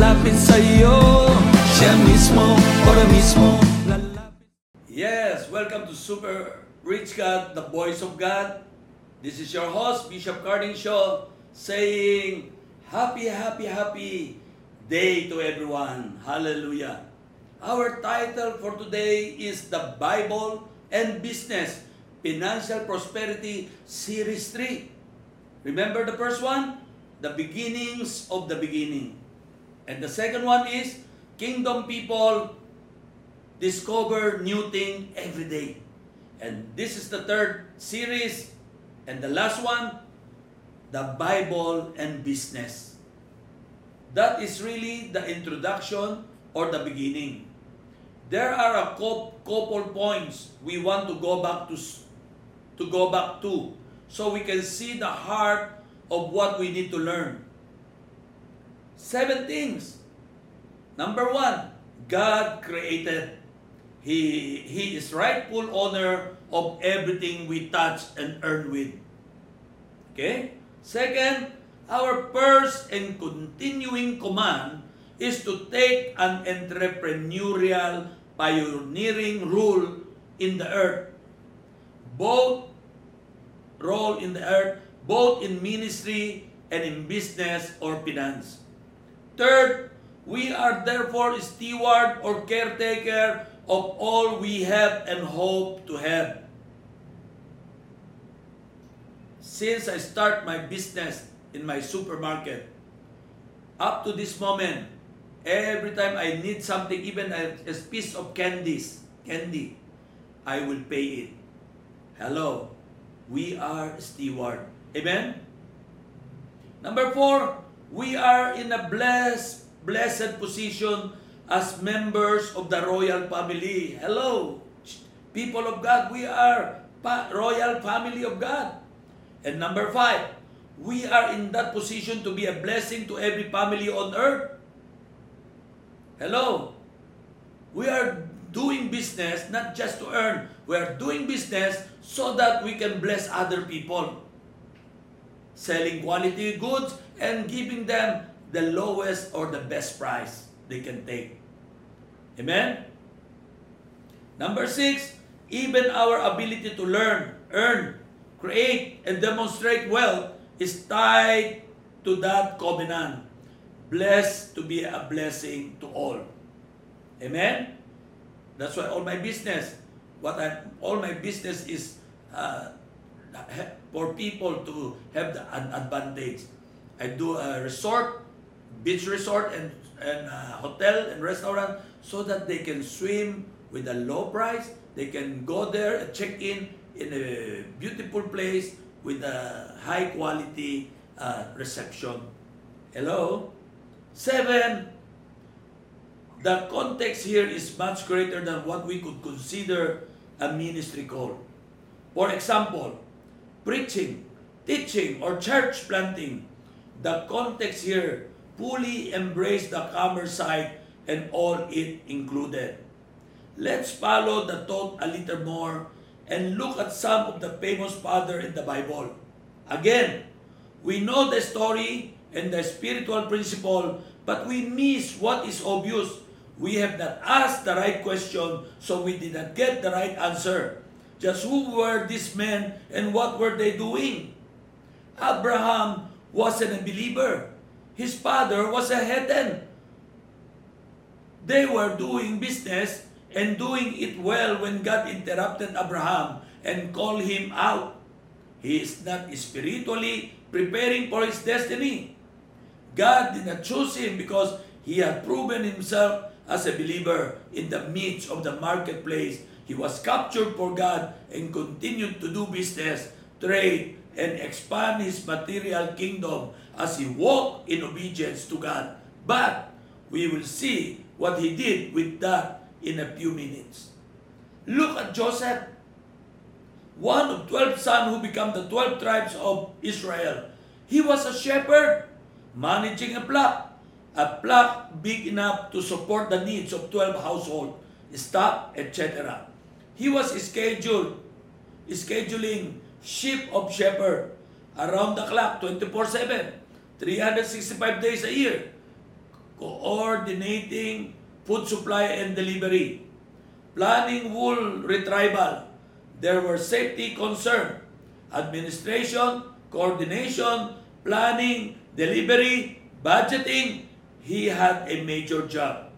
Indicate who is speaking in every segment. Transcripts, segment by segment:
Speaker 1: lalapit sa'yo Siya mismo, ora mismo lalapit
Speaker 2: Yes, welcome to Super Rich God, the voice of God. This is your host, Bishop Carding Shaw, saying, Happy, happy, happy day to everyone. Hallelujah. Our title for today is The Bible and Business Financial Prosperity Series 3. Remember the first one? The beginnings of the beginning. And the second one is Kingdom People discover new thing every day. And this is the third series and the last one, the Bible and business. That is really the introduction or the beginning. There are a couple points we want to go back to to go back to so we can see the heart of what we need to learn. Seven things. Number one, God created He, he is rightful owner of everything we touch and earn with. Okay? Second, our first and continuing command is to take an entrepreneurial pioneering role in the earth. Both role in the earth, both in ministry and in business or finance. Third, we are therefore steward or caretaker of all we have and hope to have. Since I start my business in my supermarket, up to this moment, every time I need something, even a, a piece of candies, candy, I will pay it. Hello, we are steward. Amen? Number four, we are in a blessed, blessed position as members of the royal family. Hello, people of God, we are pa- royal family of God. And number five, we are in that position to be a blessing to every family on earth. Hello, we are doing business not just to earn, we are doing business so that we can bless other people. Selling quality goods and giving them the lowest or the best price they can take. Amen? Number six, even our ability to learn, earn, create, and demonstrate wealth is tied to that covenant. Blessed to be a blessing to all. Amen? That's why all my business, what I, all my business is uh, for people to have the an advantage. I do a resort, beach resort, and and uh, hotel and restaurant so that they can swim with a low price. They can go there check in in a beautiful place with a high quality uh, reception. Hello? Seven, the context here is much greater than what we could consider a ministry call. For example, preaching, teaching, or church planting. The context here fully embrace the commerce side and all it included. Let's follow the thought a little more and look at some of the famous father in the Bible. Again, we know the story and the spiritual principle, but we miss what is obvious. We have not asked the right question, so we did not get the right answer. Just who were these men and what were they doing? Abraham wasn't a believer. His father was a heathen. They were doing business and doing it well when God interrupted Abraham and called him out. He is not spiritually preparing for his destiny. God did not choose him because he had proven himself as a believer in the midst of the marketplace. He was captured for God and continued to do business, trade, and expand his material kingdom as he walked in obedience to God. But we will see what he did with that in a few minutes. Look at Joseph, one of 12 sons who became the 12 tribes of Israel. He was a shepherd managing a flock, a flock big enough to support the needs of 12 household, staff, etc. he was scheduled, scheduling sheep of shepherd around the clock, 24-7, 365 days a year, coordinating food supply and delivery, planning wool retrieval. There were safety concern, administration, coordination, planning, delivery, budgeting. He had a major job.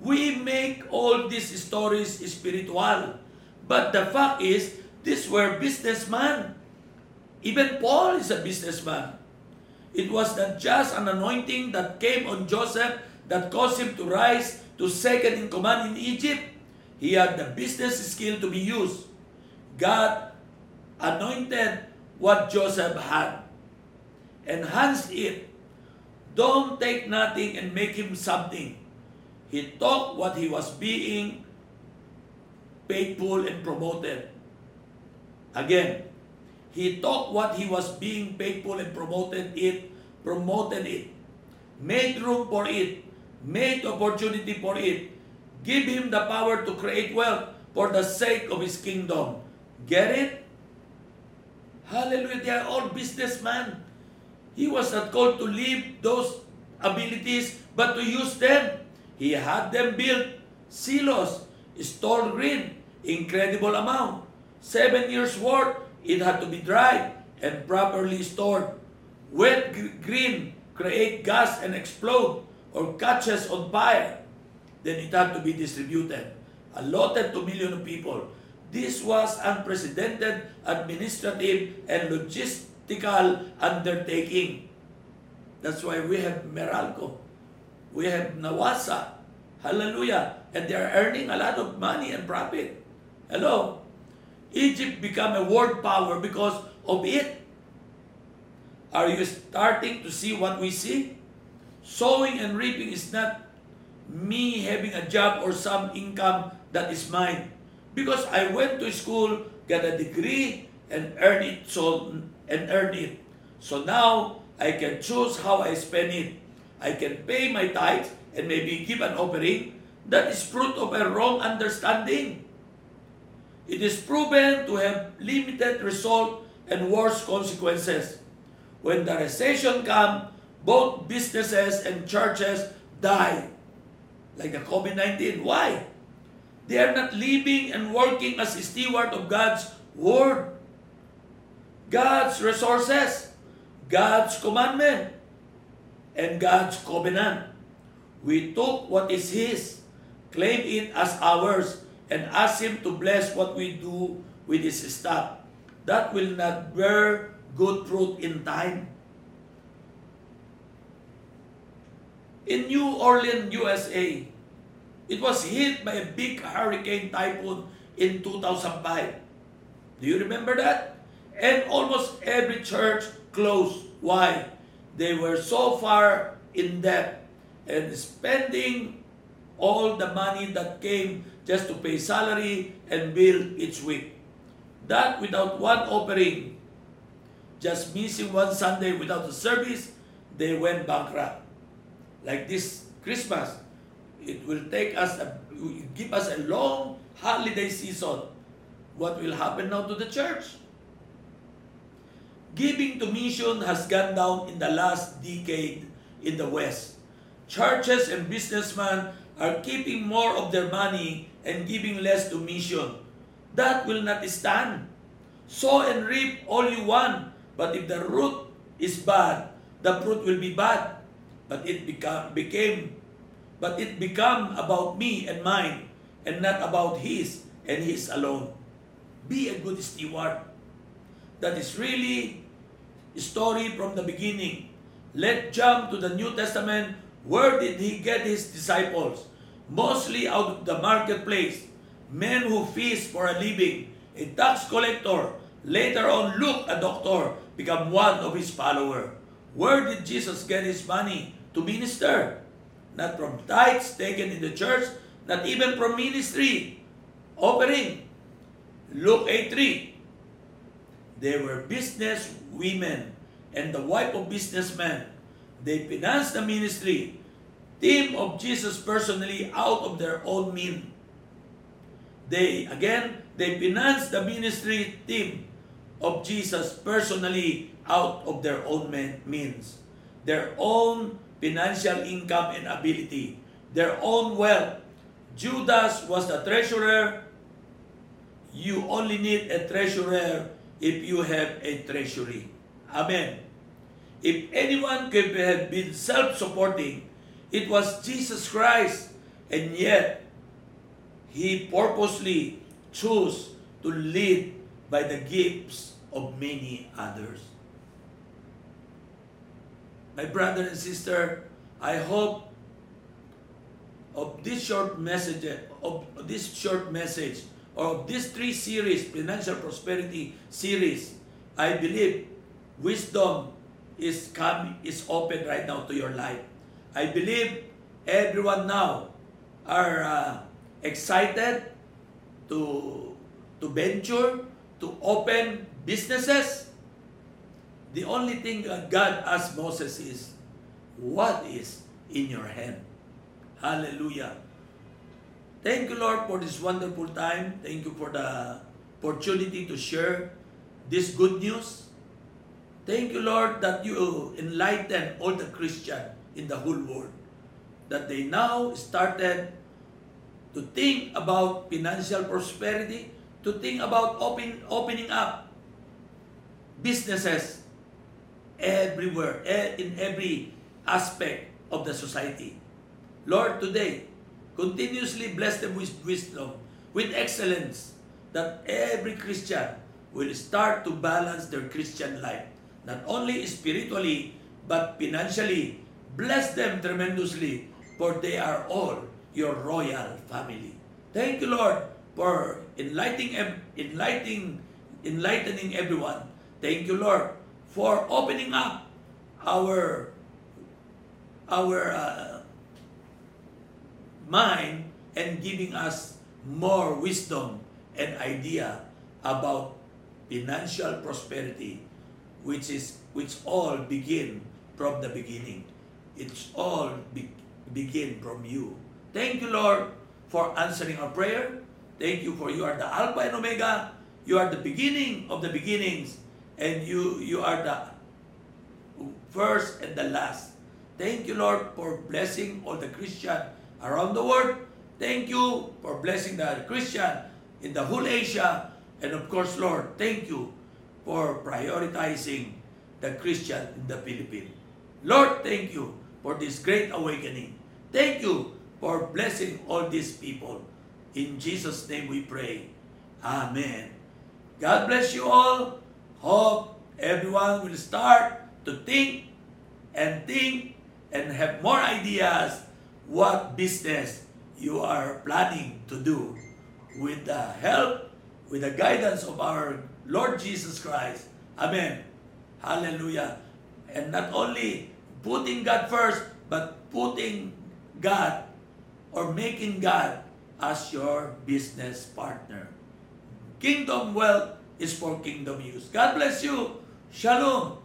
Speaker 2: We make all these stories spiritual. But the fact is, these were businessmen. Even Paul is a businessman. It was not just an anointing that came on Joseph that caused him to rise to second in command in Egypt. He had the business skill to be used. God anointed what Joseph had, enhanced it. Don't take nothing and make him something. He took what he was being faithful and promoted. Again, he took what he was being faithful and promoted it, promoted it, made room for it, made opportunity for it, give him the power to create wealth for the sake of his kingdom. Get it? Hallelujah. They are all businessmen. He was not called to leave those abilities, but to use them. He had them built silos, stored green, incredible amount. Seven years worth, it had to be dried and properly stored. Wet green create gas and explode or catches on fire. Then it had to be distributed, allotted to millions of people. This was unprecedented administrative and logistical undertaking. That's why we have Meralco. We have Nawasa. Hallelujah. And they are earning a lot of money and profit. Hello? Egypt became a world power because of it. Are you starting to see what we see? Sowing and reaping is not me having a job or some income that is mine. Because I went to school, got a degree, and earn it so and earn it. So now I can choose how I spend it. I can pay my tithes and maybe give an offering. That is fruit of a wrong understanding. It is proven to have limited result and worse consequences. When the recession comes, both businesses and churches die. Like the COVID-19. Why? They are not living and working as a steward of God's word, God's resources, God's commandment, and God's covenant. We took what is His, claim it as ours, and ask Him to bless what we do with His stuff. That will not bear good fruit in time. In New Orleans, USA, It was hit by a big hurricane typhoon in 2005. Do you remember that? And almost every church closed. Why? They were so far in debt and spending all the money that came just to pay salary and bill each week. That without one offering, just missing one Sunday without a service, they went bankrupt. Like this Christmas, it will take us, a, give us a long holiday season. What will happen now to the church? Giving to mission has gone down in the last decade in the West. Churches and businessmen are keeping more of their money and giving less to mission. That will not stand. Sow and reap all you want, but if the root is bad, the fruit will be bad. But it became, became but it become about me and mine and not about his and his alone. Be a good steward. That is really story from the beginning. Let's jump to the New Testament. Where did he get his disciples? Mostly out of the marketplace. Men who feast for a living. A tax collector. Later on, Luke, a doctor, become one of his followers. Where did Jesus get his money to minister? not from tithes taken in the church, not even from ministry offering. Luke 8.3 They were business women and the wife of businessmen. They financed the ministry, team of Jesus personally out of their own means. They, again, they finance the ministry team of Jesus personally out of their own means, their own financial income and ability, their own wealth. Judas was the treasurer. You only need a treasurer if you have a treasury. Amen. If anyone could have been self-supporting, it was Jesus Christ. And yet, He purposely chose to lead by the gifts of many others. My brother and sister, I hope of this short message, of this short message, or of these three series, financial prosperity series, I believe wisdom is coming is open right now to your life. I believe everyone now are uh, excited to to venture to open businesses. The only thing God asked Moses is, what is in your hand? Hallelujah. Thank you, Lord, for this wonderful time. Thank you for the opportunity to share this good news. Thank you, Lord, that you enlighten all the Christian in the whole world. That they now started to think about financial prosperity, to think about open, opening up businesses everywhere, in every aspect of the society. Lord, today, continuously bless them with wisdom, with excellence, that every Christian will start to balance their Christian life not only spiritually, but financially. Bless them tremendously, for they are all your royal family. Thank you, Lord, for enlightening, enlightening, enlightening everyone. Thank you, Lord, for opening up our our uh, mind and giving us more wisdom and idea about financial prosperity which is which all begin from the beginning. It's all be, begin from you. Thank you, Lord, for answering our prayer. Thank you for you are the Alpha and Omega. You are the beginning of the beginnings, and you you are the first and the last. Thank you, Lord, for blessing all the Christian around the world. Thank you for blessing the Christian in the whole Asia. And of course, Lord, thank you for prioritizing the Christian in the Philippines. Lord, thank you for this great awakening. Thank you for blessing all these people. In Jesus' name we pray. Amen. God bless you all. Hope everyone will start to think and think and have more ideas what business you are planning to do with the help, with the guidance of our Lord Jesus Christ. Amen. Hallelujah. And not only putting God first, but putting God or making God as your business partner. Kingdom wealth is for kingdom use. God bless you. Shalom.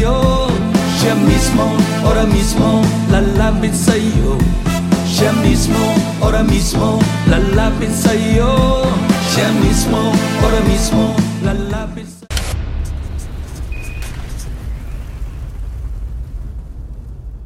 Speaker 1: yo, ya mismo, ahora mismo, la lápiz yo, ya mismo, ahora mismo, la lápiz yo, ya mismo, ahora mismo, la lápiz.